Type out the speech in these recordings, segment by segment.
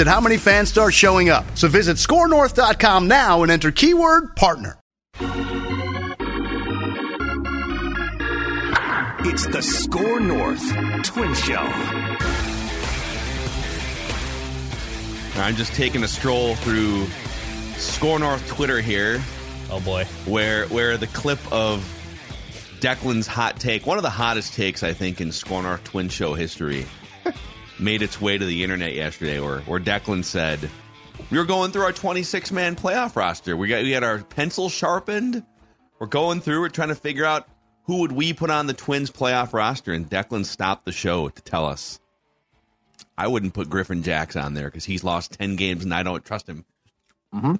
at how many fans start showing up. So visit scorenorth.com now and enter keyword partner. It's the Score North Twin Show. I'm just taking a stroll through Score North Twitter here. Oh boy. Where where the clip of Declan's hot take, one of the hottest takes I think in Score North Twin Show history, made its way to the internet yesterday where where Declan said we were going through our 26 man playoff roster. We got we had our pencil sharpened. We're going through. We're trying to figure out who would we put on the Twins playoff roster. And Declan stopped the show to tell us. I wouldn't put Griffin Jax on there because he's lost 10 games and I don't trust him. Mm-hmm.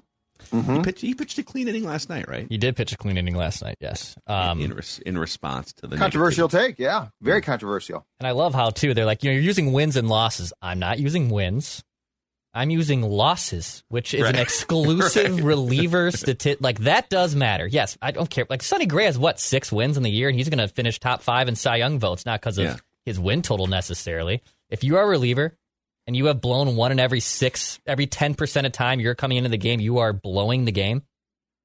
Mm-hmm. He, pitched, he pitched a clean inning last night, right? He did pitch a clean inning last night. Yes. Um, in, res- in response to the controversial negativity. take, yeah, very controversial. And I love how too they're like, you know, you're using wins and losses. I'm not using wins. I'm using losses, which is right. an exclusive right. reliever statistic. Like that does matter. Yes, I don't care. Like Sonny Gray has what six wins in the year, and he's going to finish top five in Cy Young votes, not because of yeah. his win total necessarily. If you are a reliever and you have blown one in every six, every ten percent of time you're coming into the game, you are blowing the game.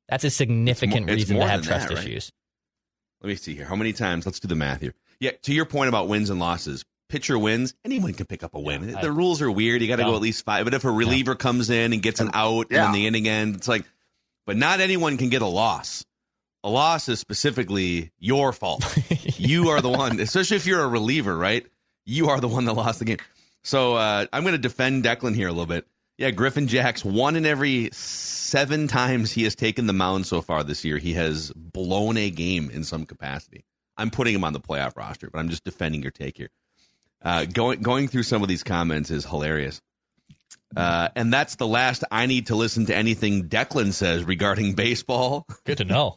That's a significant more, reason to have trust that, right? issues. Let me see here. How many times? Let's do the math here. Yeah, to your point about wins and losses, pitcher wins, anyone can pick up a win. Yeah, the I, rules are weird. You got to go at least five. But if a reliever yeah. comes in and gets an out yeah. and then the inning ends, it's like, but not anyone can get a loss. A loss is specifically your fault. you are the one, especially if you're a reliever, right? You are the one that lost the game. So uh, I'm going to defend Declan here a little bit. Yeah, Griffin Jax, one in every seven times he has taken the mound so far this year, he has blown a game in some capacity. I'm putting him on the playoff roster, but I'm just defending your take here. Uh, going going through some of these comments is hilarious. Uh, and that's the last I need to listen to anything Declan says regarding baseball. Good to know.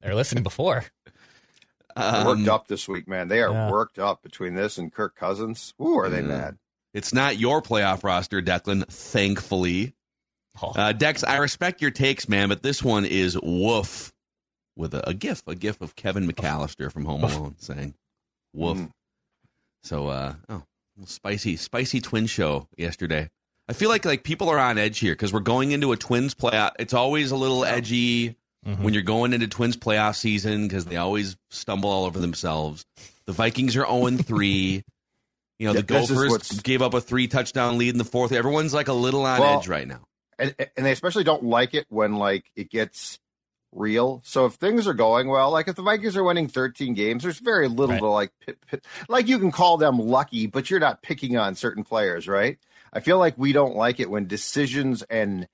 They're listening before. Um, worked up this week, man. They are yeah. worked up between this and Kirk Cousins. Ooh, are they mad? It's not your playoff roster, Declan, thankfully. Oh. Uh, Dex, I respect your takes, man, but this one is woof with a, a gif, a gif of Kevin McAllister from Home Alone saying woof. Mm. So, uh, oh, spicy, spicy twin show yesterday. I feel like like people are on edge here because we're going into a Twins playoff. It's always a little edgy mm-hmm. when you're going into Twins playoff season because they always stumble all over themselves. The Vikings are 0 3. You know, the Gophers gave up a three touchdown lead in the fourth. Everyone's like a little on well, edge right now, and and they especially don't like it when like it gets real. So if things are going well, like if the Vikings are winning 13 games, there's very little right. to like pit, pit. like you can call them lucky, but you're not picking on certain players, right? I feel like we don't like it when decisions and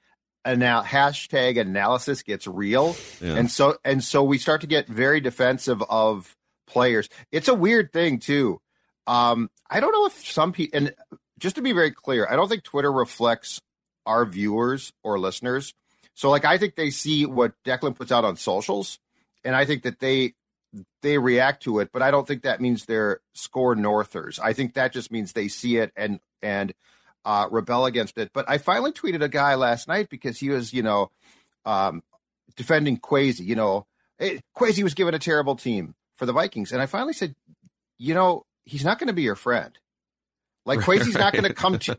anal- hashtag analysis gets real, yeah. and so and so we start to get very defensive of players. It's a weird thing too. Um, I don't know if some people, and just to be very clear, I don't think Twitter reflects our viewers or listeners. So like I think they see what Declan puts out on socials, and I think that they they react to it, but I don't think that means they're score northers. I think that just means they see it and and uh, rebel against it. But I finally tweeted a guy last night because he was, you know, um, defending Kwesi. You know, it, Kwesi was given a terrible team for the Vikings, and I finally said, you know, he's not going to be your friend. Like Kwesi's not going to come to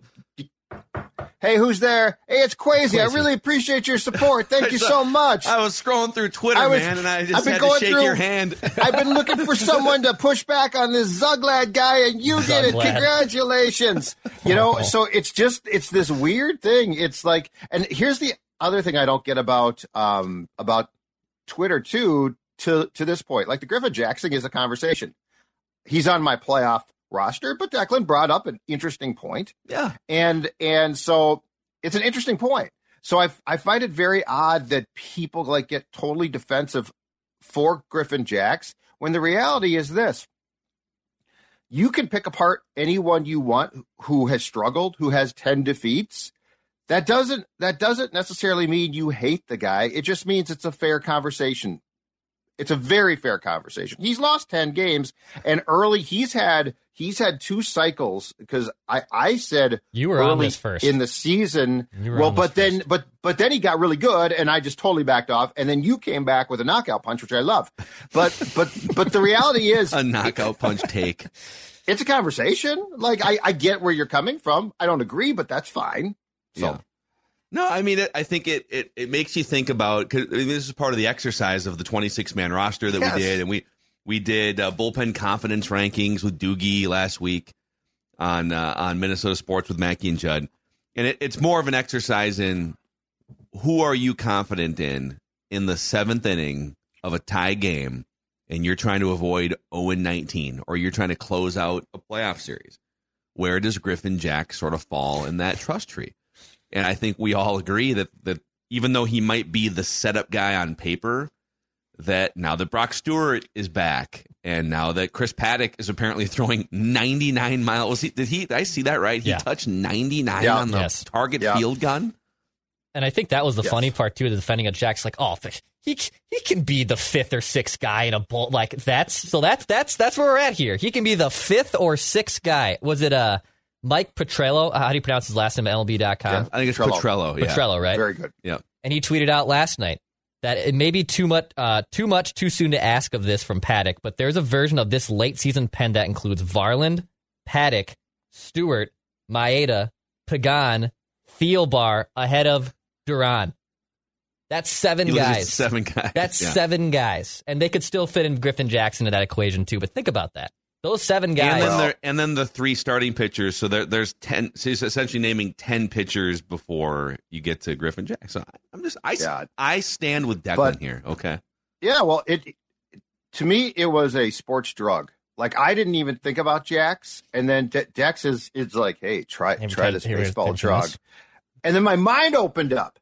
Hey, who's there? Hey, it's Kwesi. I really appreciate your support. Thank you so much. I was scrolling through Twitter, I was, man, and I just had to shake through, your hand. I've been looking for someone to push back on this Zulgad guy, and you did it. Congratulations. You know, so it's just it's this weird thing. It's like, and here's the other thing I don't get about um about Twitter too. to to this point. Like the Griffin Jackson is a conversation. He's on my playoff roster, but Declan brought up an interesting point. Yeah. And and so it's an interesting point. So I I find it very odd that people like get totally defensive for Griffin Jax when the reality is this. You can pick apart anyone you want who has struggled, who has 10 defeats. That doesn't that doesn't necessarily mean you hate the guy. It just means it's a fair conversation it's a very fair conversation. He's lost 10 games and early he's had he's had two cycles because I I said you were on this first in the season. Well, but then first. but but then he got really good and I just totally backed off and then you came back with a knockout punch which I love. But but but the reality is a knockout punch take. It's a conversation. Like I I get where you're coming from. I don't agree, but that's fine. So yeah. No, I mean, it, I think it, it, it makes you think about because I mean, this is part of the exercise of the 26 man roster that yes. we did, and we we did uh, bullpen confidence rankings with Doogie last week on uh, on Minnesota Sports with Mackey and Judd, and it, it's more of an exercise in who are you confident in in the seventh inning of a tie game, and you're trying to avoid 0 19, or you're trying to close out a playoff series. Where does Griffin Jax sort of fall in that trust tree? And I think we all agree that that even though he might be the setup guy on paper, that now that Brock Stewart is back and now that Chris Paddack is apparently throwing 99 miles. He, did he? Did I see that right? He yeah. touched 99 yeah. on the yes. target yeah. field gun. And I think that was the yes. funny part too. The defending of Jax like, oh, he he can be the fifth or sixth guy in a bolt. Like that's so that's that's that's where we're at here. He can be the fifth or sixth guy. Was it uh Mike Petriello. How do you pronounce his last name? MLB.com. Yeah, I think it's Petriello. Yeah. Petriello, right? Very good. Yeah. And he tweeted out last night that it may be too much, uh, too much, too soon to ask of this from Paddack, but there's a version of this late season pen that includes Varland, Paddack, Stewart, Maeda, Pagan, Thielbar ahead of Duran. That's seven guys. Seven guys. That's yeah. seven guys, and they could still fit in Griffin Jackson into that equation too. But think about that. Those seven guys. And then, there, and then the three starting pitchers. So there, there's 10. So he's essentially naming 10 pitchers before you get to Griffin Jax. So I'm just, I, Yeah. I stand with Declan But- here. Okay. Yeah, well, it to me it was a sports drug. Like I didn't even think about Jax, and then De- Dex is is like, "Hey, try try try- this baseball drug," this. and then my mind opened up,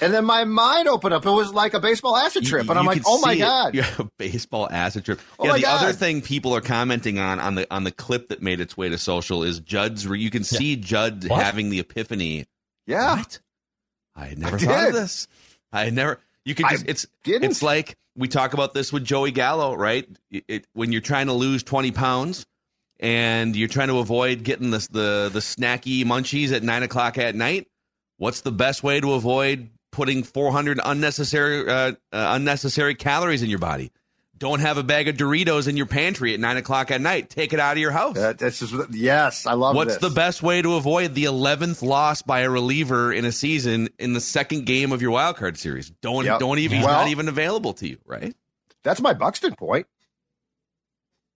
and then my mind opened up. It was like a baseball acid You- trip, and I'm like, "Oh my it. god!" Yeah, baseball acid trip. Oh yeah, my the God. other thing people are commenting on on the on the clip that made its way to social is Judd's. You can see Judd What? having the epiphany. Yeah, What? I had never I thought of this. I had never. You could I just. it's didn't. it's like we talk about this with Joey Gallo, right? It, it, when you're trying to lose 20 pounds and you're trying to avoid getting the the the snacky munchies at nine o'clock at night. What's the best way to avoid putting 400 unnecessary uh, uh, unnecessary calories in your body? Don't have a bag of Doritos in your pantry at nine o'clock at night. Take it out of your house. That- that's just yes, I love. What's this. the best way to avoid the 11th loss by a reliever in a season in the second game of your wild card series? Don't Yep. don't even he's not even available to you, right? That's my Buxton point.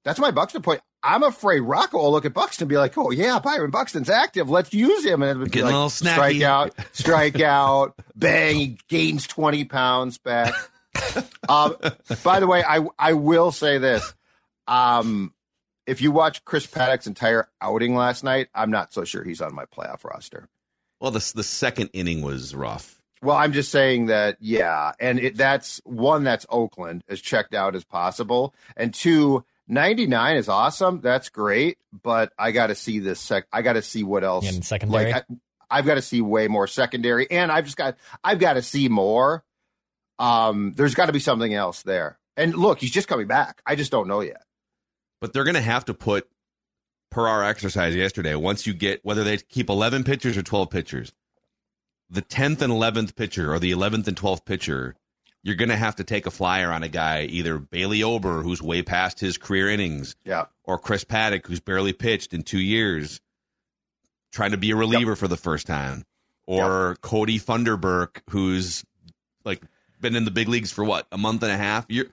That's my Buxton point. I'm afraid Rocco will look at Buxton and be like, "Oh yeah, Byron Buxton's active. Let's use him." And it would be Getting like, a little snacky. strike out, strike out, bang, he gains twenty pounds back. um, by the way, I I will say this: um, if you watch Chris Paddack's entire outing last night, I'm not so sure he's on my playoff roster. Well, the the second inning was rough. Well, I'm just saying that, yeah, and it, that's one that's Oakland as checked out as possible, and two. 99 is awesome. That's great, but I got to see this sec. I got to see what else. In secondary? Like I, I've got to see way more secondary, and I've just got I've got to see more. Um, there's got to be something else there. And look, he's just coming back. I just don't know yet. But they're going to have to put per our exercise yesterday. Once you get whether they keep 11 pitchers or 12 pitchers, the 10th and 11th pitcher or the 11th and 12th pitcher, you're going to have to take a flyer on a guy, either Bailey Ober, who's way past his career innings, Yeah, or Chris Paddack, who's barely pitched in two years, trying to be a reliever for the first time, or Cody Funderburk, who's like been in the big leagues for what a month and a half. You're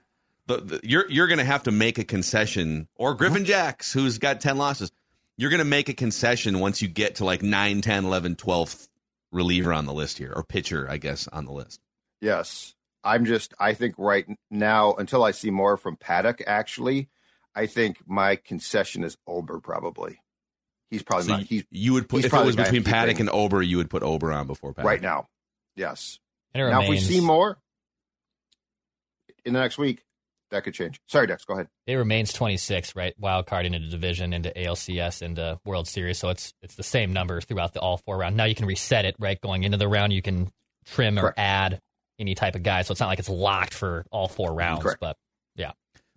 the, the, you're you're going to have to make a concession, or mm-hmm. Griffin Jax, who's got ten losses. You're going to make a concession once you get to like 9, 10, 11, 12th reliever on the list here, or pitcher, I guess, on the list. yes. I'm just I think right now until I see more from Paddock, actually, I think my concession is Ober probably. He's probably so not. He's, you would put if it was between Paddock and Ober, you would put Ober on before Paddock right now. Yes. now, remains, if we see more in the next week, that could change. Sorry, Dex, go ahead. It remains 26, right? Wild card into the division, into ALCS, into World Series. So it's it's the same numbers throughout the all four rounds. Now you can reset it, right? Going into the round, you can trim or Correct. add any type of guy. So it's not like it's locked for all four rounds. Correct. But yeah.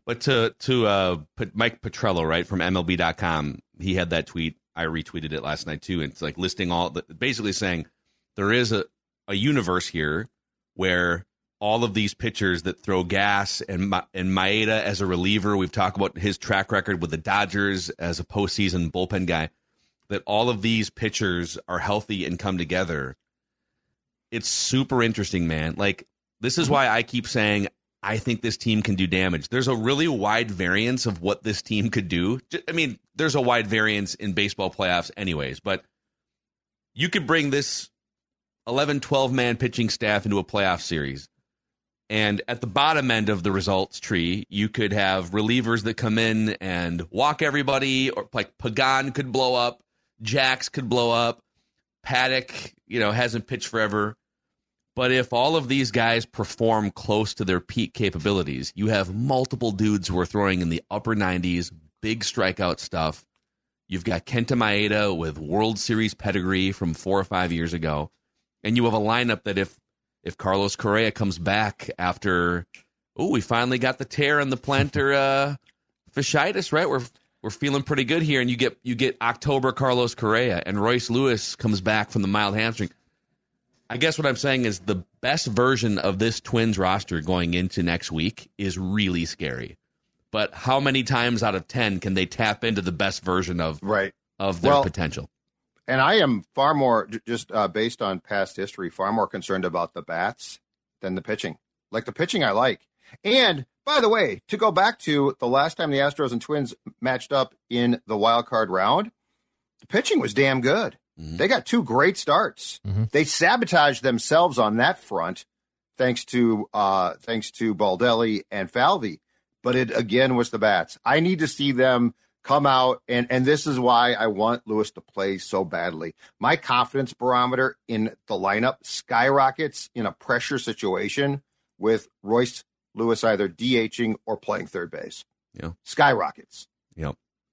But to to uh, Mike Petriello, right from MLB.com, he had that tweet. I retweeted it last night too. And it's like listing all, the, basically saying there is a a universe here where all of these pitchers that throw gas and and Maeda as a reliever. We've talked about his track record with the Dodgers as a postseason bullpen guy. That all of these pitchers are healthy and come together. It's super interesting, man. Like this is mm-hmm. why I keep saying I think this team can do damage. There's a really wide variance of what this team could do. I mean, there's a wide variance in baseball playoffs, anyways, but you could bring this 11, 12 man pitching staff into a playoff series and at the bottom end of the results tree, you could have relievers that come in and walk everybody, or like Pagan could blow up, Jax could blow up, Paddack, you know, hasn't pitched forever. But if all of these guys perform close to their peak capabilities, you have multiple dudes who are throwing in the upper 90s, big strikeout stuff. You've got Kenta Maeda with World Series pedigree from four or five years ago. And you have a lineup that if if Carlos Correa comes back after, oh, we finally got the tear in the plantar uh, fasciitis, right? We're we're feeling pretty good here, and you get you get October Carlos Correa, and Royce Lewis comes back from the mild hamstring. I guess what I'm saying is the best version of this Twins roster going into next week is really scary. But how many times out of ten can they tap into the best version of right of their well, potential? And I am far more, just uh, based on past history, far more concerned about the bats than the pitching. Like the pitching, I like. And by the way, to go back to the last time the Astros and Twins matched up in the wild card round, the pitching was damn good. Mm-hmm. They got two great starts. Mm-hmm. They sabotaged themselves on that front, thanks to uh, thanks to Baldelli and Falvey. But it again was the bats. I need to see them come out and and this is why I want Lewis to play so badly. My confidence barometer in the lineup skyrockets in a pressure situation with Royce Lewis either DHing or playing third base. Yeah. Skyrockets. Yep.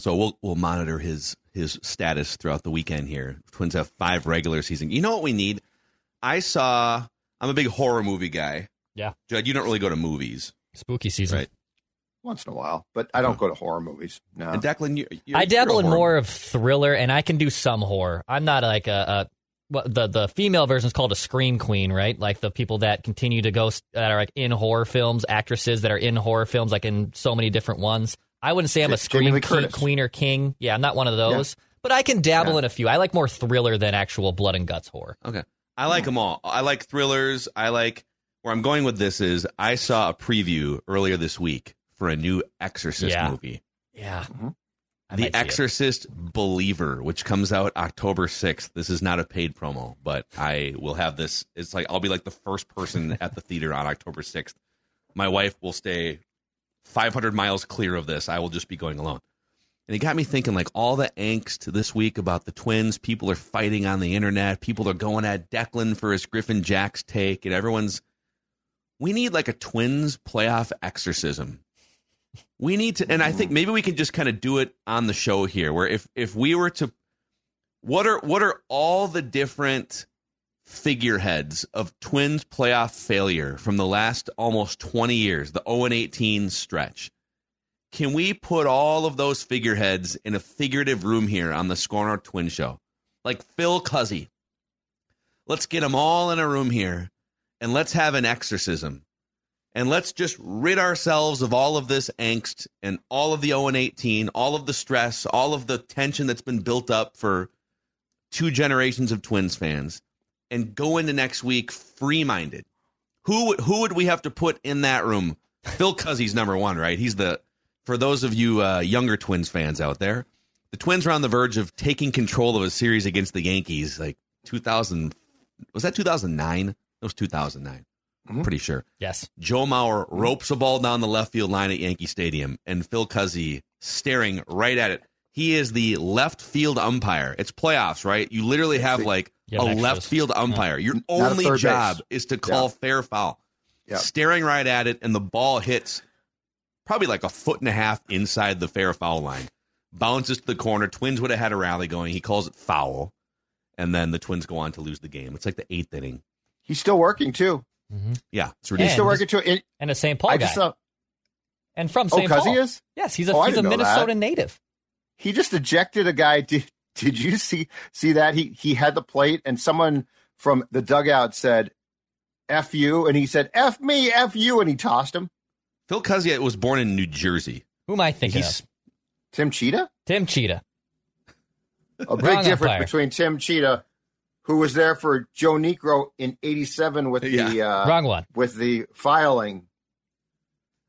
So we'll we'll monitor his his status throughout the weekend here. Twins have five regular season. You know what we need? I saw. I'm a big horror movie guy. Yeah, Judd, you don't really go to movies. Spooky season, right? Once in a while, but I don't uh-huh. go to horror movies. No, and Declan, you, I dabble in more of thriller, and I can do some horror. I'm not like a, a well, the the female version is called a scream queen, right? Like the people that continue to go that are like in horror films, actresses that are in horror films, like in so many different ones. I wouldn't say I'm a scream king, queen or king. Yeah, I'm not one of those. Yeah. But I can dabble yeah. in a few. I like more thriller than actual blood and guts horror. Okay. I like them all. I like thrillers. I like where I'm going with this is I saw a preview earlier this week for a new Exorcist yeah. movie. Yeah. Mm-hmm. The Exorcist Believer, which comes out October 6th. This is not a paid promo, but I will have this. It's like I'll be like the first person at the theater on October 6th. My wife will stay 500 miles clear of this. I will just be going alone. And it got me thinking like all the angst this week about the twins. People are fighting on the internet. People are going at Declan for his Griffin Jax take, and everyone's. We need like a twins playoff exorcism. We need to, and I think maybe we can just kind of do it on the show here, where if if we were to, what are what are all the different figureheads of Twins playoff failure from the last almost 20 years, the 0 18 stretch. Can we put all of those figureheads in a figurative room here on the Score North Twin Show? Like Phil Cuzzi. Let's get them all in a room here and let's have an exorcism. And let's just rid ourselves of all of this angst and all of the 0 and 18, all of the stress, all of the tension that's been built up for two generations of Twins fans and go into next week free minded. Who who would we have to put in that room? Phil Cuzzi's number one, right? He's the for those of you uh, younger Twins fans out there, the Twins are on the verge of taking control of a series against the Yankees, like 2000. Was that 2009? It was 2009. Mm-hmm. Pretty sure. Yes. Joe Mauer ropes a ball down the left field line at Yankee Stadium, and Phil Cuzzy staring right at it. He is the left field umpire. It's playoffs, right? You literally have like a left field umpire. Your only job base. is to call yeah. fair foul. Yep. Staring right at it, and the ball hits probably like a foot and a half inside the fair foul line. Bounces to the corner. Twins would have had a rally going. He calls it foul. And then the Twins go on to lose the game. It's like the eighth inning. He's still working too. Mm-hmm. Yeah, it's ridiculous. He's still working too. It, and a St. Paul I guy. Just, and from St. Oh, Paul. he is? Yes, he's a, oh, he's a Minnesota that. native. He just ejected a guy. Did, did you see see that? He he had the plate and someone from the dugout said, F you. And he said, F me, F you. And he tossed him. Phil Cuzziet was born in New Jersey. Who am I thinking He's, of? Tim Tschida. Tim Tschida. A big Wrong difference umpire. between Tim Tschida, who was there for Joe Niekro in '87 with yeah. the uh, wrong one with the filing.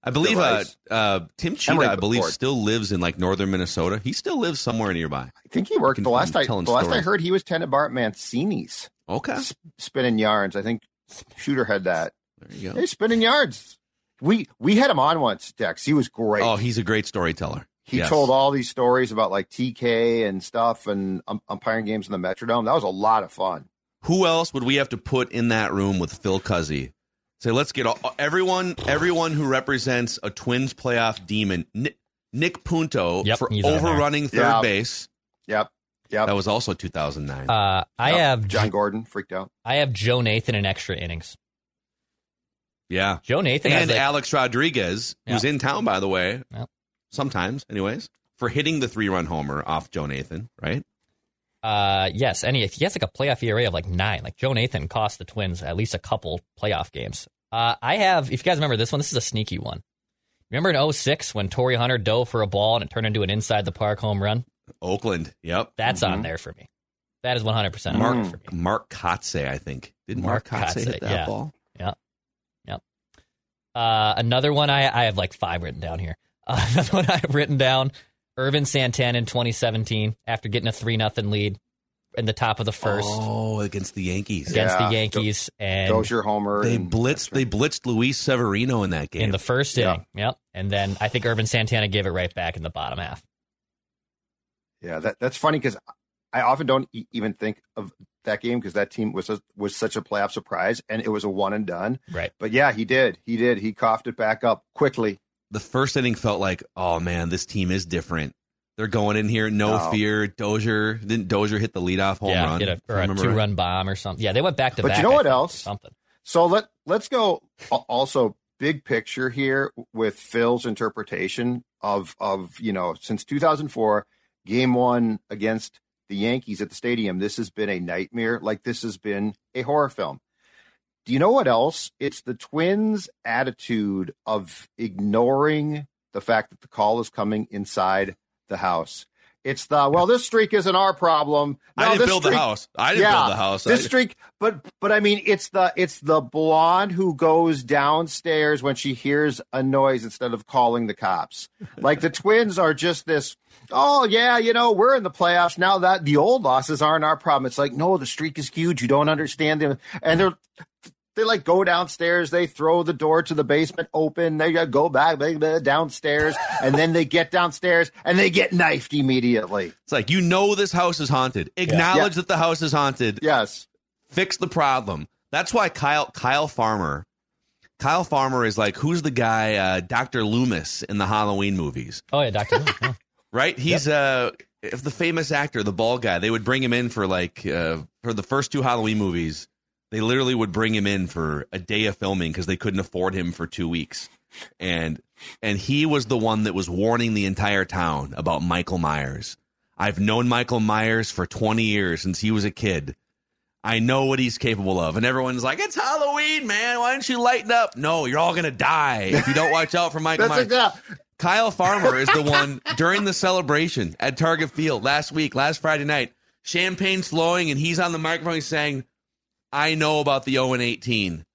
I believe uh, uh, Tim Tschida, I believe, still lives in like northern Minnesota. He still lives somewhere nearby. I think he worked. The last I the last I heard, he was tenant bar at Mancini's. Okay, spinning yards. I think Shooter had that. There you go. Hey, spinning yards. We we had him on once, Dex. He was great. Oh, he's a great storyteller. He yes. told all these stories about like TK and stuff and um, umpiring games in the Metrodome. That was a lot of fun. Who else would we have to put in that room with Phil Cuzzi? Say, let's get all, everyone, everyone who represents a Twins playoff demon. Nick, Nick Punto yep, for overrunning third yep. base. Yep. Yep. That was also 2009. Uh, I yep. have John Gordon freaked out. I have Joe Nathan in extra innings. Yeah. Joe Nathan and like, Alex Rodriguez, who's in town by the way. Yep sometimes, anyways, for hitting the three run homer off Joe Nathan, right? Uh, yes, and he, he has like a playoff ERA of like nine. Like Joe Nathan cost the Twins at least a couple playoff games. Uh, I have, if you guys remember this one, this is a sneaky one. Remember in 06 when Torii Hunter dove for a ball and it turned into an inside the park home run? Oakland, yep. That's mm-hmm. on there for me. That is 100% Mark, for me. Mark Kotsay, I think. Did Mark, Mark Kotsay, hit that yeah. ball? Yep. Yep. Uh, another one, I, I have like five written down here. Uh, that's what I've written down. Ervin Santana in 2017 after getting a 3 nothing lead in the top of the first. Oh, against the Yankees. Against yeah. the Yankees. And Dozier homer. They blitzed they blitzed Luis Severino in that game. In the first inning. Yeah. Yep. And then I think Ervin Santana gave it right back in the bottom half. Yeah, that, that's funny because I often don't e- even think of that game because that team was a, was such a playoff surprise and it was a one and done. Right. But yeah, he did. He did. He coughed it back up quickly the first inning felt like, oh man, this team is different. They're going in here, no, no. fear. Dozier didn't Dozier hit the leadoff home yeah, run, hit a, or a two run bomb or something. Yeah, they went back to but back. But you know what else? Something. So let let's go. Also, big picture here with Phil's interpretation of of you know since 2004, Game One against the Yankees at the stadium. This has been a nightmare. Like this has been a horror film. Do you know what else? It's the Twins' attitude of ignoring the fact that the call is coming inside the house. It's the well, this streak isn't our problem. No, I didn't build streak, the house. I didn't yeah, build the house. This streak, but but I mean, it's the it's the blonde who goes downstairs when she hears a noise instead of calling the cops. Like the twins are just this. Oh yeah, you know we're in the playoffs now. That the old losses aren't our problem. It's like no, the streak is huge. You don't understand them, and they're they like go downstairs, they throw the door to the basement open, they go back downstairs, and then they get downstairs and they get knifed immediately. It's like you know this house is haunted. Acknowledge yeah. that the house is haunted. Yes. Fix the problem. That's why Kyle Kyle Farmer Kyle Farmer is like who's the guy uh, Dr. Loomis in the Halloween movies. Oh yeah, Dr. Loomis. Yeah. right? He's yep. uh if the famous actor, the bald guy, they would bring him in for like uh, for the first two Halloween movies they literally would bring him in for a day of filming because they couldn't afford him for two weeks, and and he was the one that was warning the entire town about Michael Myers. I've known Michael Myers for 20 years since he was a kid. I know what he's capable of. And everyone's like, it's Halloween, man. Why don't you lighten up? No, you're all going to die if you don't watch out for Michael Myers. Kyle Farmer is the one during the celebration at Target Field last week, last Friday night. Champagne's flowing, and he's on the microphone he's saying, I know about the 0 18.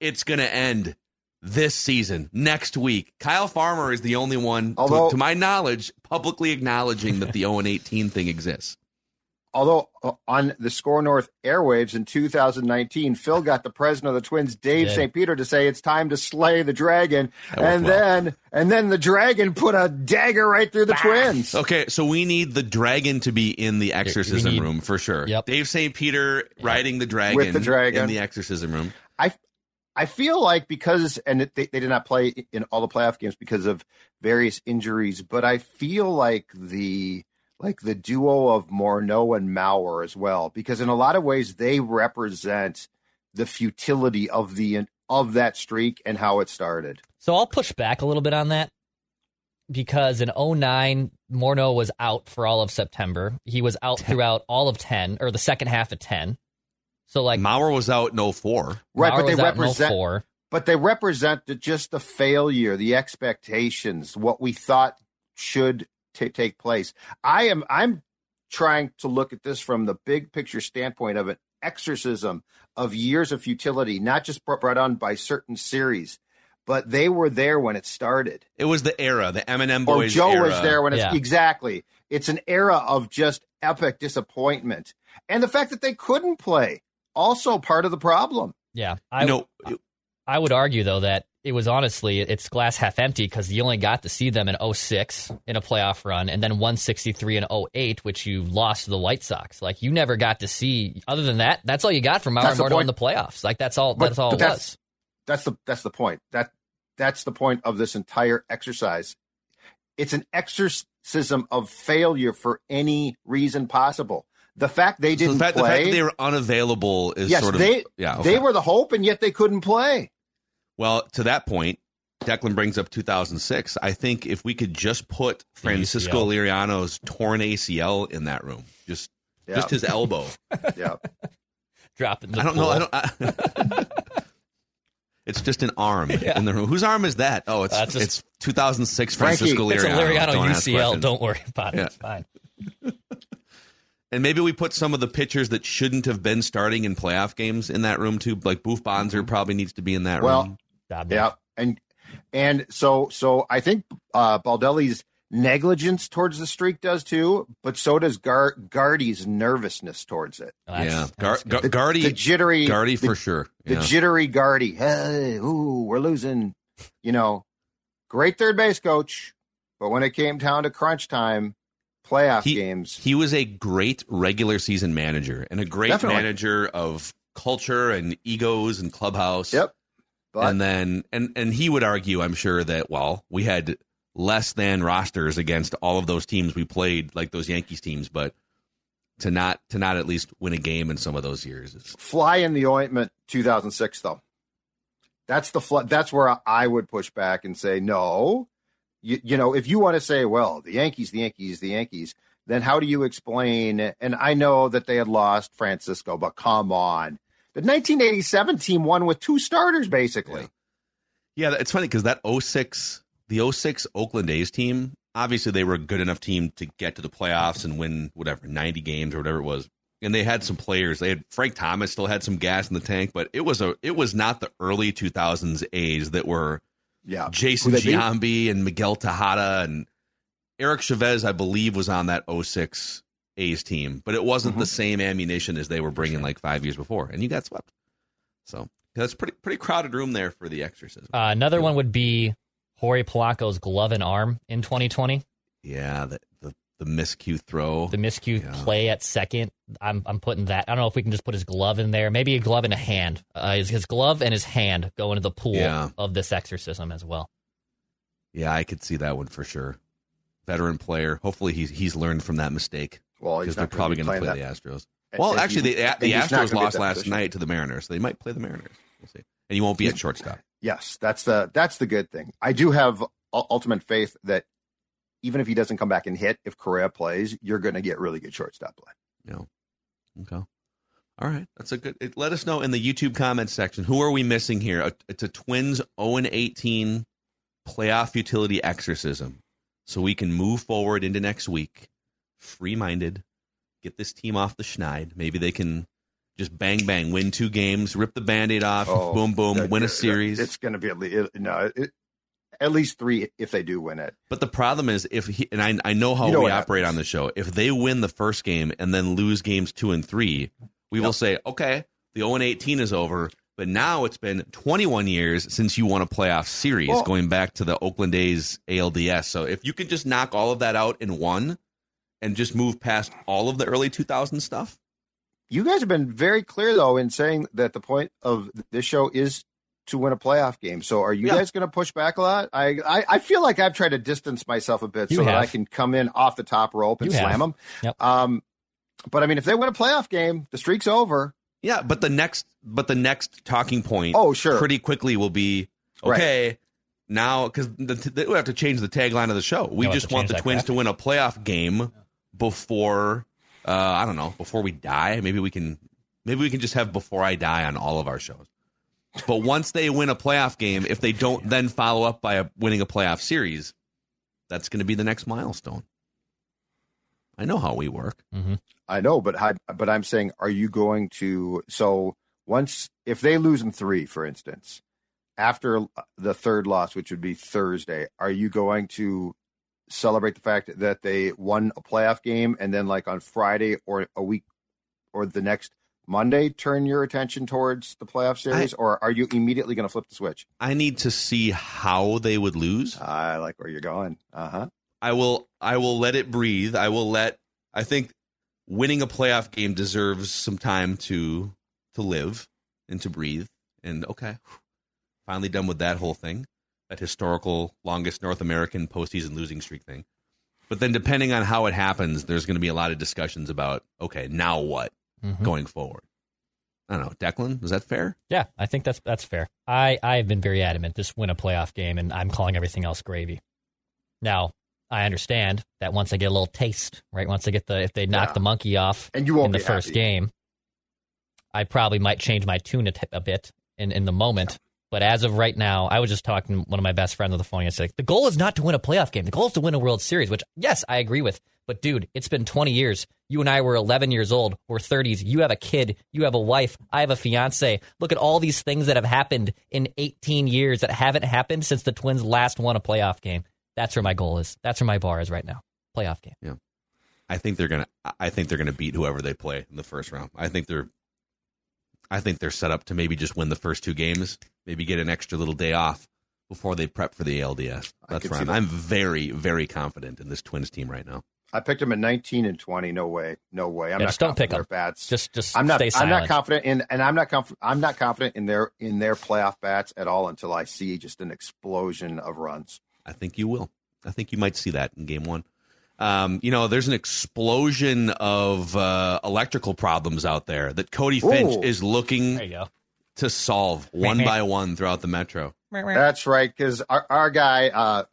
It's going to end this season, next week. Kyle Farmer is the only one, Although, to, to my knowledge, publicly acknowledging that the 0 18 thing exists although uh, on the Score North airwaves in 2019, Phil got the president of the Twins, Dave St. Peter, to say it's time to slay the dragon, and then well. and then the dragon put a dagger right through the bah. Twins. Okay, so we need the dragon to be in the exorcism need, room for sure. Yep. Dave St. Peter yep. riding the dragon with the dragon in the exorcism room. I I feel like because and they, they did not play in all the playoff games because of various injuries, but I feel like the like the duo of Morneau and Mauer as well, because in a lot of ways they represent the futility of the of that streak and how it started. So I'll push back a little bit on that because in 09 Morneau was out for all of September. He was out throughout all of 10 or the second half of 10. So like Mauer was out in 04. Right, Mauer but they represent oh but they represent the, just the failure, the expectations, what we thought should t- take place. I am I'm trying to look at this from the big picture standpoint of an exorcism of years of futility, not just brought on by certain series, but they were there when it started. It was the era, the Eminem boys. Or Joe era. was there when it's yeah. exactly. It's an era of just epic disappointment, and the fact that they couldn't play also part of the problem. Yeah, I you know. I would argue though that it was honestly it's glass half empty because you only got to see them in 06 in a playoff run and then 163 in 08 which you lost to the white sox. Like you never got to see other than that that's all you got from Mauer Morneau in the playoffs. Like that's all but, that's all it that's, was. that's the that's the point. That that's the point of this entire exercise. It's an exorcism of failure for any reason possible. The fact they didn't so the fact, play, the fact that they were unavailable is yes, sort of they, yeah, okay. they were the hope and yet they couldn't play well, to that point, Declan brings up 2006. I think if we could just put Francisco Liriano's torn ACL in that room, just yeah. just his elbow. yeah. Drop it. I don't pool. know. I don't. I, it's just an arm yeah. in the room. Whose arm is that? Oh, it's just, it's 2006 Francisco Frankie, Liriano. It's a Liriano don't UCL. Don't worry about it. Yeah. It's fine. And maybe we put some of the pitchers that shouldn't have been starting in playoff games in that room too. Like Boof Bonser mm-hmm. probably needs to be in that well, room. Yeah, and and so so I think uh, Baldelli's negligence towards the streak does too, but so does Gar- Gardy's nervousness towards it. Oh, yeah, Gar- Gar- Gardy, the, the jittery Gardy the, for sure. Yeah. The jittery Gardy. Hey, ooh, we're losing. You know, great third base coach, but when it came down to crunch time, playoff he, games, he was a great regular season manager and a great Definitely. manager of culture and egos and clubhouse. Yep. But, and then and and he would argue, I'm sure that well, we had less than rosters against all of those teams we played, like those Yankees teams, but to not to not at least win a game in some of those years is fly in the ointment 2006 though. That's the fl- that's where I would push back and say no. You, you know, if you want to say, well, the Yankees, the Yankees, the Yankees, then how do you explain? And I know that they had lost Francisco, but come on, the 1987 team won with two starters, basically. Yeah, yeah it's funny because that 06, the 06 Oakland A's team, obviously they were a good enough team to get to the playoffs and win whatever 90 games or whatever it was. And they had some players. They had Frank Thomas still had some gas in the tank, but it was a it was not the early 2000s A's that were yeah Jason Giambi and Miguel Tejada and Eric Chavez, I believe, was on that 06 A's team, but it wasn't mm-hmm. the same ammunition as they were bringing like five years before, and you got swept. So that's pretty pretty crowded room there for the exorcism. Uh, another one would be Jorge Polanco's glove and arm in 2020. Yeah, the the, the miscue throw, the miscue yeah. play at second. I'm I'm putting that. I don't know if we can just put his glove in there. Maybe a glove and a hand. Uh, his, his glove and his hand go into the pool yeah. of this exorcism as well. Yeah, I could see that one for sure. Veteran player. Hopefully he's he's learned from that mistake. Well, because they're probably going to play that. the Astros. Well, actually, the, the Astros lost last position. night to the Mariners, so they might play the Mariners. We'll see. And you won't be at shortstop. Yes, that's the that's the good thing. I do have ultimate faith that even if he doesn't come back and hit, if Correa plays, you're going to get really good shortstop play. Yeah. Okay. All right, that's a good. It, let us know in the YouTube comments section who are we missing here. It's a Twins 0 and 18 playoff utility exorcism, so we can move forward into next week, free minded, get this team off the schneid. Maybe they can just bang bang win two games, rip the band-aid off, oh, boom boom, that, win a series. It's going to be at least no, it, at least three if they do win it. But the problem is if he and I I know how you know we operate happens. on the show. If they win the first game and then lose games two and three, we yep. will say, okay, the 0 18 is over. But now it's been 21 years since you won a playoff series, well, going back to the Oakland A's ALDS. So if you can just knock all of that out in one and just move past all of the early 2000 stuff. You guys have been very clear, though, in saying that the point of this show is to win a playoff game. So are you yeah. guys going to push back a lot? I, I, I feel like I've tried to distance myself a bit you so have. that I can come in off the top rope and you slam have. them. Yep. Um, but I mean, if they win a playoff game, the streak's over. Yeah, but the next, but the next talking point, oh sure, pretty quickly will be okay. Right. Now, because we have to change the tagline of the show. We just want the Twins graphic. to win a playoff game before, uh, I don't know, before we die. Maybe we can, maybe we can just have before I die on all of our shows. But once they win a playoff game, if they don't then follow up by a, winning a playoff series, that's going to be the next milestone. I know how we work. Mm-hmm. I know, but I, but I'm saying, are you going to? So once, if they lose in three, for instance, after the third loss, which would be Thursday, are you going to celebrate the fact that they won a playoff game, and then like on Friday or a week or the next Monday turn your attention towards the playoff series, I, or are you immediately going to flip the switch? I need to see how they would lose. I like where you're going. Uh huh. I will I will let it breathe. I will let I think winning a playoff game deserves some time to to live and to breathe. And okay, finally done with that whole thing, that historical longest North American postseason losing streak thing. But then, depending on how it happens, there's going to be a lot of discussions about okay, now what mm-hmm. going forward. I don't know, Declan. Is that fair? Yeah, I think that's that's fair. I I have been very adamant. Just win a playoff game, and I'm calling everything else gravy. Now, I understand that once they get a little taste, right? Once they get the if they knock yeah. the monkey off and you in the first happy. game, I probably might change my tune a, t- a bit in in the moment. But as of right now, I was just talking to one of my best friends on the phone yesterday. The goal is not to win a playoff game. The goal is to win a World Series, which yes, I agree with. But dude, it's been 20 years. You and I were 11 years old. We're 30s. You have a kid. You have a wife. I have a fiance. Look at all these things that have happened in 18 years that haven't happened since the Twins last won a playoff game. That's where my goal is. That's where my bar is right now. Playoff game. Yeah. I think they're gonna. I think they're gonna beat whoever they play in the first round. I think they're. I think they're set up to maybe just win the first two games, maybe get an extra little day off before they prep for the ALDS. That's right. I'm very, very confident in this Twins team right now. I picked them at 19 and 20. No way, no way. I'm yeah, not don't pick their them. bats. Just, just I'm not. I'm not confident in, and I'm not. Conf- I'm not confident in their in their playoff bats at all until I see just an explosion of runs. I think you will. I think you might see that in game one. Um, you know, there's an explosion of uh, electrical problems out there that Cody Finch Ooh. is looking to solve one by one throughout the metro. That's right, because our, our guy, uh,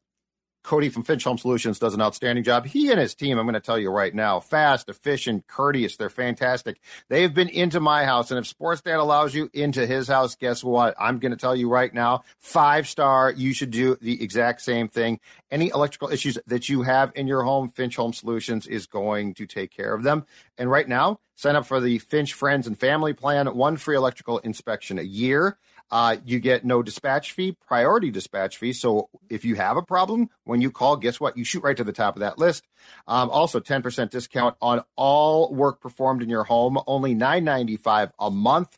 Cody from Finch Home Solutions does an outstanding job. He and his team, I'm going to tell you right now, fast, efficient, courteous. They're fantastic. They've been into my house. And if Sports Dad allows you into his house, guess what? I'm going to tell you right now, five star, you should do the exact same thing. Any electrical issues that you have in your home, Finch Home Solutions is going to take care of them. And right now, sign up for the Finch Friends and Family Plan, one free electrical inspection a year. Uh, you get no dispatch fee, priority dispatch fee. So if you have a problem when you call, guess what? You shoot right to the top of that list. Um, also, 10% discount on all work performed in your home, only $9.95 a month.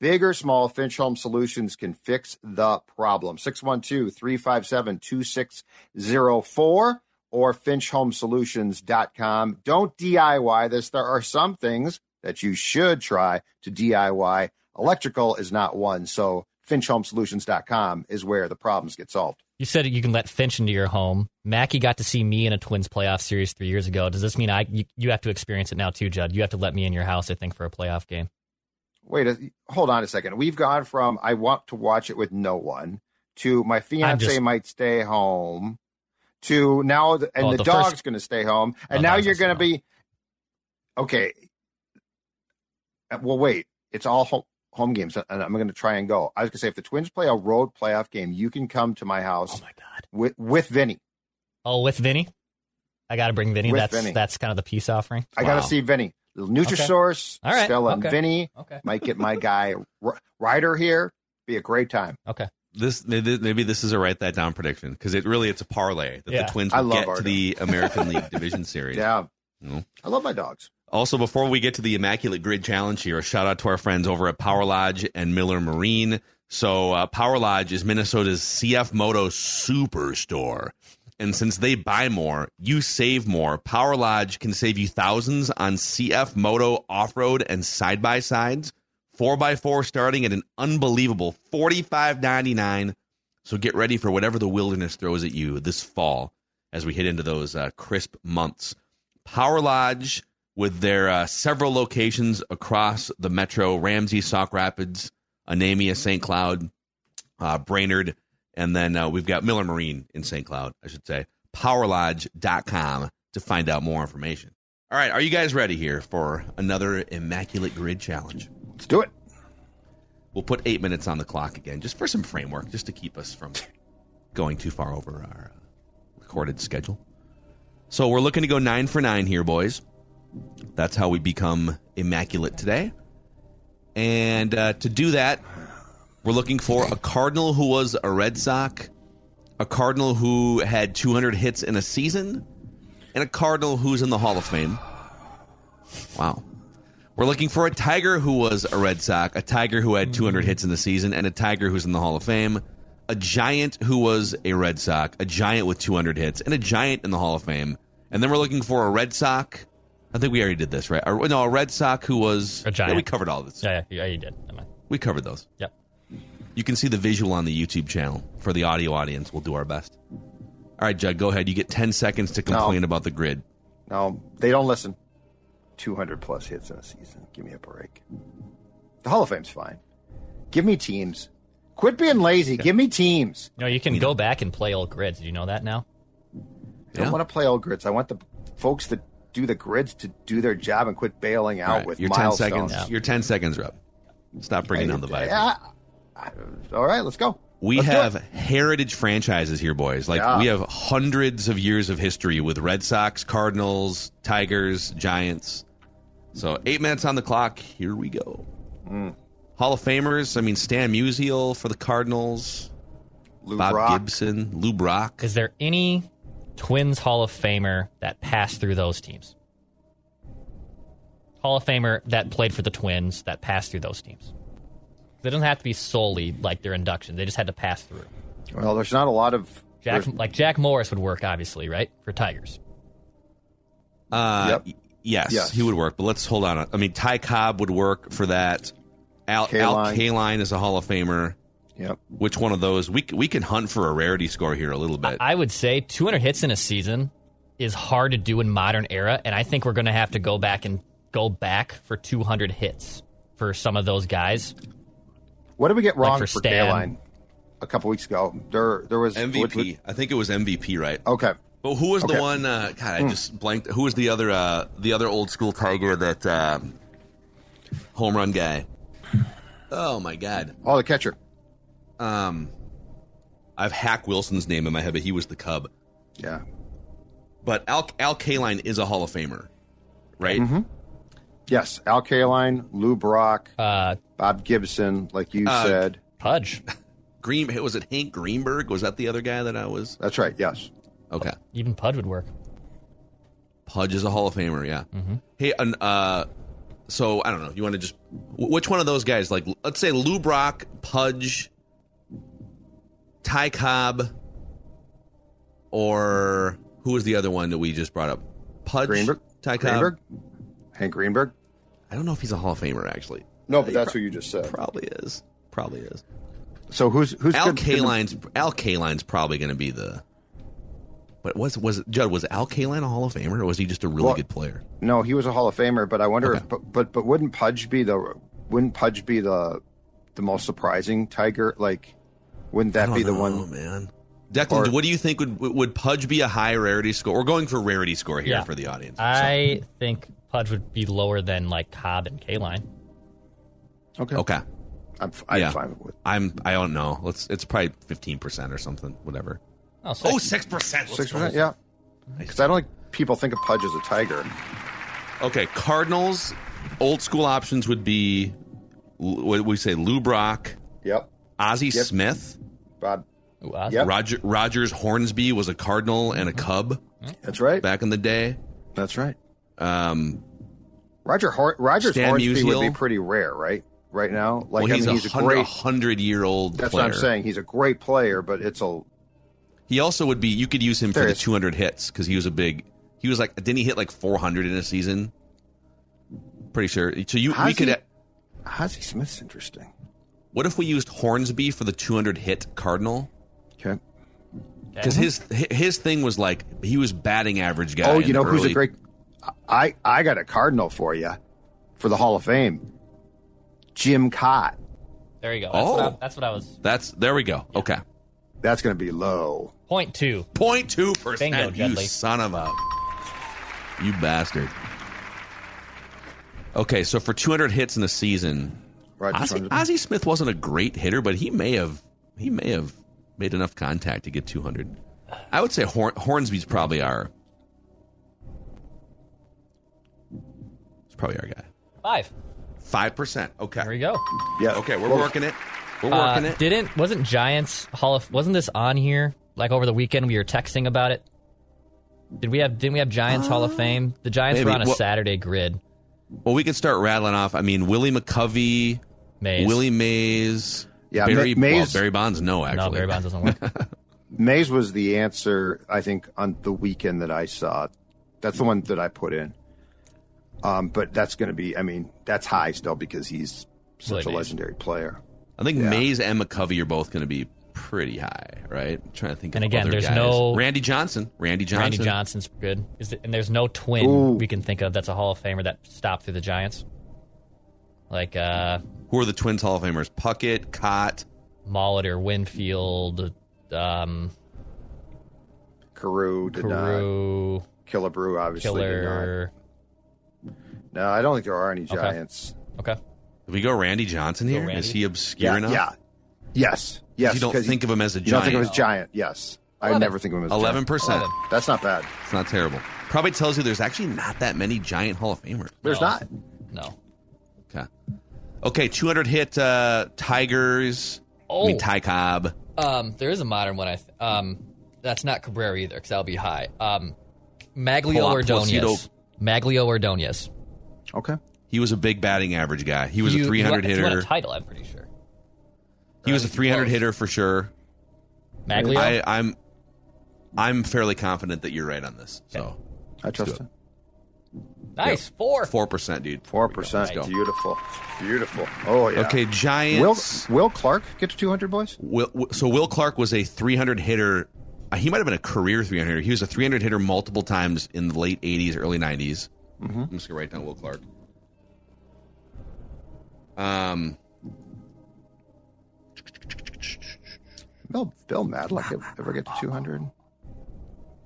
Big or small, Finch Home Solutions can fix the problem. 612 357 2604 or finchhomesolutions.com. Don't DIY this. There are some things that you should try to DIY Electrical is not one. So finchhomesolutions.com is where the problems get solved. You said you can let Finch into your home. Mackey got to see me in a Twins playoff series three years ago. Does this mean I you, you have to experience it now too, Judd? You have to let me in your house, I think, for a playoff game. Wait, a, hold on a second. We've gone from I want to watch it with no one to my fiance just, might stay home to now, the, and oh, the, the, dog's going to stay home, and oh, now you're going to be okay well, wait, it's all home, home games, uh, and I'm going to try and go. I was going to say, if the Twins play a road playoff game, you can come to my house. Oh my god! With with Vinny. Oh, with Vinny. I got to bring Vinny. With that's Vinny. that's kind of the peace offering. I got to see Vinny. Little Nutrisource, All right. Stella and Okay. Vinny. Okay. Might get my guy R- Ryder here. Be a great time. Okay. This maybe, maybe this is a write that down prediction because it really it's a parlay that Yeah. the Twins I will love get to the American League Division Series. Yeah, No. I love my dogs. Also, before we get to the Immaculate Grid Challenge here, a shout out to our friends over at Power Lodge and Miller Marine. So, uh, Power Lodge is Minnesota's CF Moto superstore. And since they buy more, you save more. Power Lodge can save you thousands on CF Moto off road and side by sides. 4x4 starting at an unbelievable $45.99. So get ready for whatever the wilderness throws at you this fall as we hit into those uh, crisp months. Power Lodge, with their uh, several locations across the metro Ramsey, Sauk Rapids, Onamia, St. Cloud, uh, Brainerd, and then uh, we've got Miller Marine in St. Cloud, I should say. PowerLodge.com to find out more information. All right, are you guys ready here for another Immaculate Grid Challenge? Let's do it. We'll put eight minutes on the clock again, just for some framework, just to keep us from going too far over our uh, recorded schedule. So we're looking to go nine for nine here, boys. That's how we become immaculate today. And uh, to do that, we're looking for a Cardinal who was a Red Sox, a Cardinal who had 200 hits in a season, and a Cardinal who's in the Hall of Fame. Wow. We're looking for a Tiger who was a Red Sox, a Tiger who had 200 hits in the season, and a Tiger who's in the Hall of Fame, a Giant who was a Red Sox, a Giant with 200 hits, and a Giant in the Hall of Fame. And then we're looking for a Red Sox. I think we already did this, right? Or, no, a Red Sox who was A Giant. Yeah, we covered all this. Yeah, yeah, yeah, you did. We covered those. Yep. You can see the visual on the YouTube channel. For the audio audience, we'll do our best. All right, Judd, go ahead. You get 10 seconds to complain about the grid. No, they don't listen. 200 plus hits in a season. Give me a break. The Hall of Fame's fine. Give me teams. Quit being lazy. Give me teams. No, you can go back and play old grids. Do you know that now? I don't Yeah. want to play old grids. I want the folks that do the grids to do their job and quit bailing out All right, with your 10 milestones. seconds. Your 10 seconds are up. Stop bringing down the vibe. Yeah. All right, let's go. We Let's have heritage franchises here, boys. Like Yeah. we have hundreds of years of history with Red Sox, Cardinals, Tigers, Giants. So eight minutes on the clock. Here we go. Mm. Hall of Famers. I mean, Stan Musial for the Cardinals, Lou Bob Brock. Gibson, Lou Brock. Is there any Twins Hall of Famer that passed through those teams? Hall of Famer that played for the Twins that passed through those teams. They don't have to be solely like their induction. They just had to pass through. Well, there's not a lot of. Jack, like Jack Morris would work, obviously, right for Tigers. Uh, Yep. yes, Yes. he would work. But let's hold on. I mean, Ty Cobb would work for that. Al, Al Kaline. Kaline is a Hall of Famer. Yep. Which one of those? We we can hunt for a rarity score here a little bit. I would say 200 hits in a season is hard to do in modern era, and I think we're going to have to go back and go back for 200 hits for some of those guys. What did we get Like wrong for for, Stan. Kaline a couple weeks ago? There, there was MVP. I think it was MVP, right? Okay. But who was Okay. the one? Uh, God, I just blanked. Who was the other? Uh, the other old school Tiger that uh, home run guy? Oh my God. Oh, the catcher. Um, I've Hack Wilson's name in my head, but he was the Cub. Yeah. But Al Al Kaline is a Hall of Famer, right? Mm-hmm. Yes. Al Kaline, Lou Brock, Uh, Bob Gibson, like you Uh, said. Pudge, Green was it Hank Greenberg? Was that the other guy that I was? That's right. Yes. Okay. even Pudge would work. Pudge is a Hall of Famer, yeah. Hey, an- uh, so I don't know. You want to just which one of those guys? Like, let's say Lou Brock, Pudge, Ty Cobb, or who was the other one that we just brought up? Pudge, Greenberg. Ty Cobb. Greenberg. Hank Greenberg. I don't know if he's a Hall of Famer actually. No, but that's who you just said. Probably is. Probably is. So who's who's Al good- Kaline's Al Kaline's probably going to be the. But was was Judd was Al Kaline a Hall of Famer or was he just a really Well- good player? No, he was a Hall of Famer, but I wonder Okay. if but, but but wouldn't Pudge be the wouldn't Pudge be the the most surprising Tiger? Like, wouldn't I that don't be the know, one? man. Declan, Or- what do you think would would Pudge be a high rarity score? We're going for rarity score here Yeah. for the audience. I think Pudge would be lower than like Cobb and Kaline. Okay. Okay. I'm, I'm Yeah. fine with I'm. I don't know. Let's. It's probably fifteen percent or something. Whatever. Oh, six. Oh, six percent. six percent. Yeah, because I don't think people think of Pudge as a tiger. Okay. Cardinals. Old school options would be. What we say? Lou Brock, Yep. Ozzie Yep. Smith, Bob. Ooh, Oz. Yep. Roger Rogers Hornsby was a Cardinal and a Cub That's right. back in the day. That's right. Um, Roger Hor- Rogers Stan Hornsby would be pretty rare, right? Right now, like well, I he's, mean, a he's a hundred, great. hundred year old That's player. what I'm saying. He's a great player, but it's a He also would be. You could use him for There the 200 hits because he was a big. He was like, didn't he hit like 400 in a season? Pretty sure. So you we How's could. he- Ozzie Smith's interesting. What if we used Hornsby for the 200 hit Cardinal? Okay. Because uh-huh. his his thing was like he was batting average guy. Oh, you know the who's a great? I I got a Cardinal for you for the Hall of Fame. Jim Kaat. There you go. That's, what Oh. I, that's what I was. That's there we go. Okay, That's going to be low. Point two. 0.2 percent. Bingo, You Jedley. son of a, you bastard. Okay, so for 200 hits in a season, Roger Ozzie, Hornsby. Ozzie Smith wasn't a great hitter, but he may have he may have made enough contact to get 200. I would say Horn, Hornsby's probably our. It's probably our guy. Five. Five percent. Okay. There we go. Yeah. Okay, we're Well, working it. We're Uh, working it. Didn't wasn't Giants Hall of wasn't this on here like over the weekend? We were texting about it. Did we have didn't we have Giants Hall of Fame? The Giants maybe. were on a Well- Saturday grid. Well, we could start rattling off. I mean, Willie McCovey, Mays. Willie Mays, Yeah, Barry, Ma- Mays- well, Barry Bonds. No, actually, No, Barry Bonds doesn't work. Mays was the answer, I think, on the weekend that I saw. That's the one that I put in. Um, but that's going to be, I mean, that's high still because he's such Willie a Mays. legendary player. I think Yeah. Mays and McCovey are both going to be pretty high, right? I'm trying to think. And of again, other there's guys. no- Randy Johnson. Randy Johnson. Randy Johnson's good. Is it, and there's no twin Ooh. we can think of that's a Hall of Famer that stopped through the Giants. Like uh Who are the Twins Hall of Famers? Puckett, Kaat. Molitor, Winfield, um, Carew did not. Killebrew obviously did not. No, I don't think there are any Giants. Okay. Did we go Randy Johnson here? Is Randy. he obscure Yeah, enough? yeah. Yes. Yes. You don't think of him as a giant. You don't think of him giant. as giant. Yes. I never think of him as a Eleven giant. percent. That's not bad. It's not terrible. Probably tells you there's actually not that many giant Hall of Famers. There's No. not. No. Okay. Okay, 200 hit uh, Tigers. I mean, Oh. Ty Cobb. Um, there is a modern one. I th- um, that's not Cabrera either because that'll be high. Um, Magglio Pla- Ordonez. Magglio Ordonez. Okay. He was a big batting average guy. He was You- a 300 he won- he won hitter. a title. I'm pretty sure. He was a 300 close. hitter for sure. Magglio. I, I'm I'm fairly confident that you're right on this. So I trust him. Nice four. four percent, dude. Four percent. Let's go. Beautiful. Beautiful. Oh yeah. Okay, Will Giants. Will Clark get to 200 boys? Will, Will- so Will Clark was a 300 hitter. uh, He might have been a career 300 hitter. He was a 300 hitter multiple times in the late 80s, early 90s. Mm-hmm. I'm just gonna write down Will Clark. Um, Bill Bill Madlock ever- ever get to 200?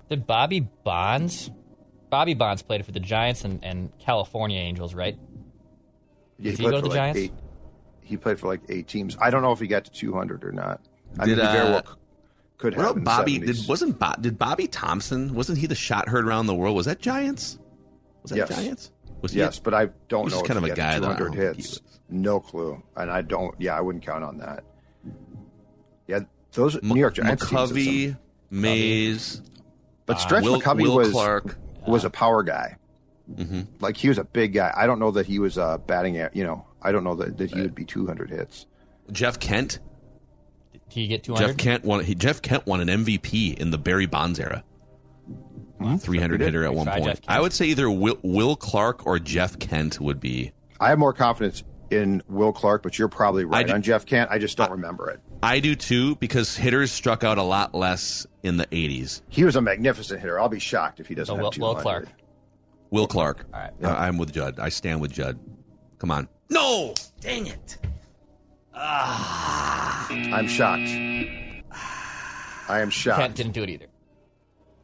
Did Bobby Bonds? Bobby Bonds played for the Giants and, and California Angels, right? Yeah, Did he go to for the like Giants? Eight, he played for like eight teams. I don't know if he got to 200 or not. I Did, mean, uh, well could what have. about Bobby? 70s. Did wasn't Bo, did Bobby Thomson? Wasn't he the shot heard around the world? Was that Giants? Was that Yes. Giants? Was he- Yes, but I don't He's know just if kind of he a got guy, to though. I 200 don't think he hits. No clue, and I don't. Yeah, I wouldn't count on that. Yeah, those M- New York Giants teams some- McCovey, Mays, but Stretch Will, McCovey Will was Clark. Was a power guy. Mhm. Like he was a big guy. I don't know that he was uh, batting at. You know, I don't know that, that he would be 200 hits. Jeff Kent. Did he get 200? Jeff Kent won. He, Jeff Kent won an MVP in the Barry Bonds era. Three hundred He did. hitter at one point. I would say either Will, Will Clark or Jeff Kent would be. I have more confidence in Will Clark, but you're probably right do- on Jeff Kent. I just don't remember it. I do too because hitters struck out a lot less in the eighties. He was a magnificent hitter. I'll be shocked if he doesn't So have Will, 200. Will Clark. Will Clark. All right. I- I'm with Judd. I stand with Judd. Come on. No, dang it. I'm shocked. I am shocked. Kent didn't do it either.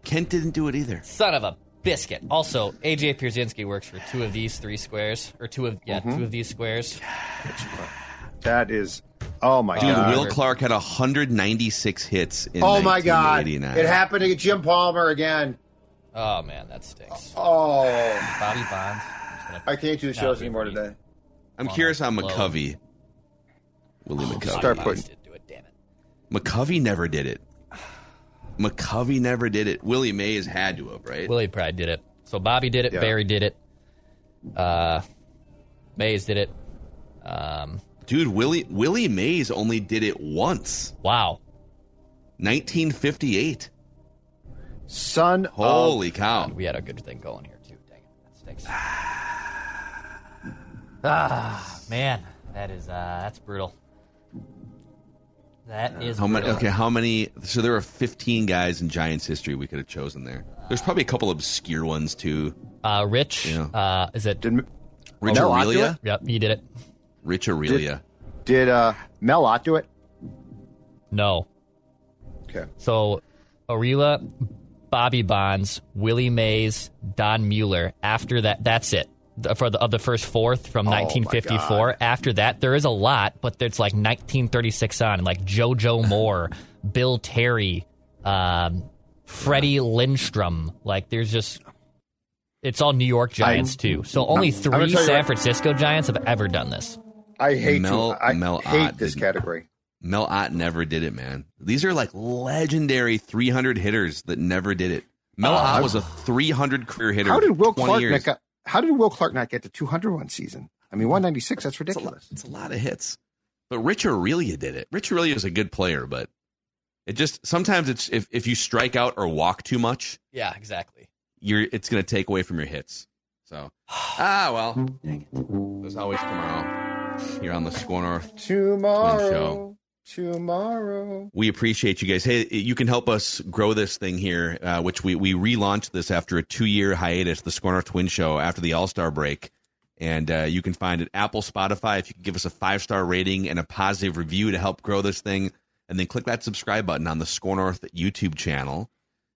Kent didn't do it either. Son of a biscuit. Also, AJ Pierzynski works for two of these three squares, or two of yeah, mm-hmm. two of these squares. That is, oh my Dude, god! Will Clark had 196 hits. in Oh my god! It happened to Jim Palmer again. Oh man, that stinks. Oh, Bobby Bonds. I can't do the shows anymore today. I'm curious how McCovey. Willie oh, McCovey. Start putting. Do it, damn it. McCovey never did it. McCovey never did it. Willie Mays had to have, right? Willie probably did it. So Bobby did it. Yeah. Barry did it. Uh, Mays did it. Um, Dude, Willie Willie Mays only did it once. Wow. 1958. Son Holy of, cow. God, we had a good thing going here too. Dang it. That stinks. ah, man. That is uh that's brutal. That is how many? Okay, how many? So there were 15 guys in Giants history we could have chosen there. There's probably a couple obscure ones too. Uh, Rich, you know. uh, is it did, Rich Mel Aurilia? Yep, he did it. Rich Aurilia. Did, did uh, Mel Ott do it? No. Okay. So Aurilia, Bobby Bonds, Willie Mays, Don Mueller. After that, that's it for the of the first fourth from oh 1954. After that, there is a lot, but it's like 1936 on, like JoJo Moore, Bill Terry, um, Freddie Lindstrom. Like there's just it's all New York Giants I, too. So only three San what, Francisco Giants have ever done this. I hate Mel, to, I Mel hate Ott this category. Mel Ott never did it, man. These are like legendary 300 hitters that never did it. Mel uh, Ott was a 300 career hitter. How did Will Clark years. make a, how did Will Clark not get to 200 one season? I mean, 196, that's ridiculous. It's a, lot, it's a lot of hits. But Rich Aurilia did it. Rich Aurilia is a good player, but it just sometimes it's if, if you strike out or walk too much. Yeah, exactly. You're it's going to take away from your hits. So ah well, dang it. There's always tomorrow here on the Score North tomorrow. Show tomorrow. We appreciate you guys. Hey, you can help us grow this thing here, uh, which we, we relaunched this after a two year hiatus, the Score North Twin Show, after the All Star break. And uh, you can find it Apple, Spotify. If you can give us a five star rating and a positive review to help grow this thing, and then click that subscribe button on the Score North YouTube channel.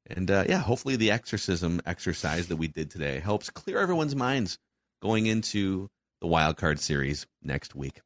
And uh, yeah, hopefully the exorcism exercise that we did today helps clear everyone's minds going into the wild card series next week.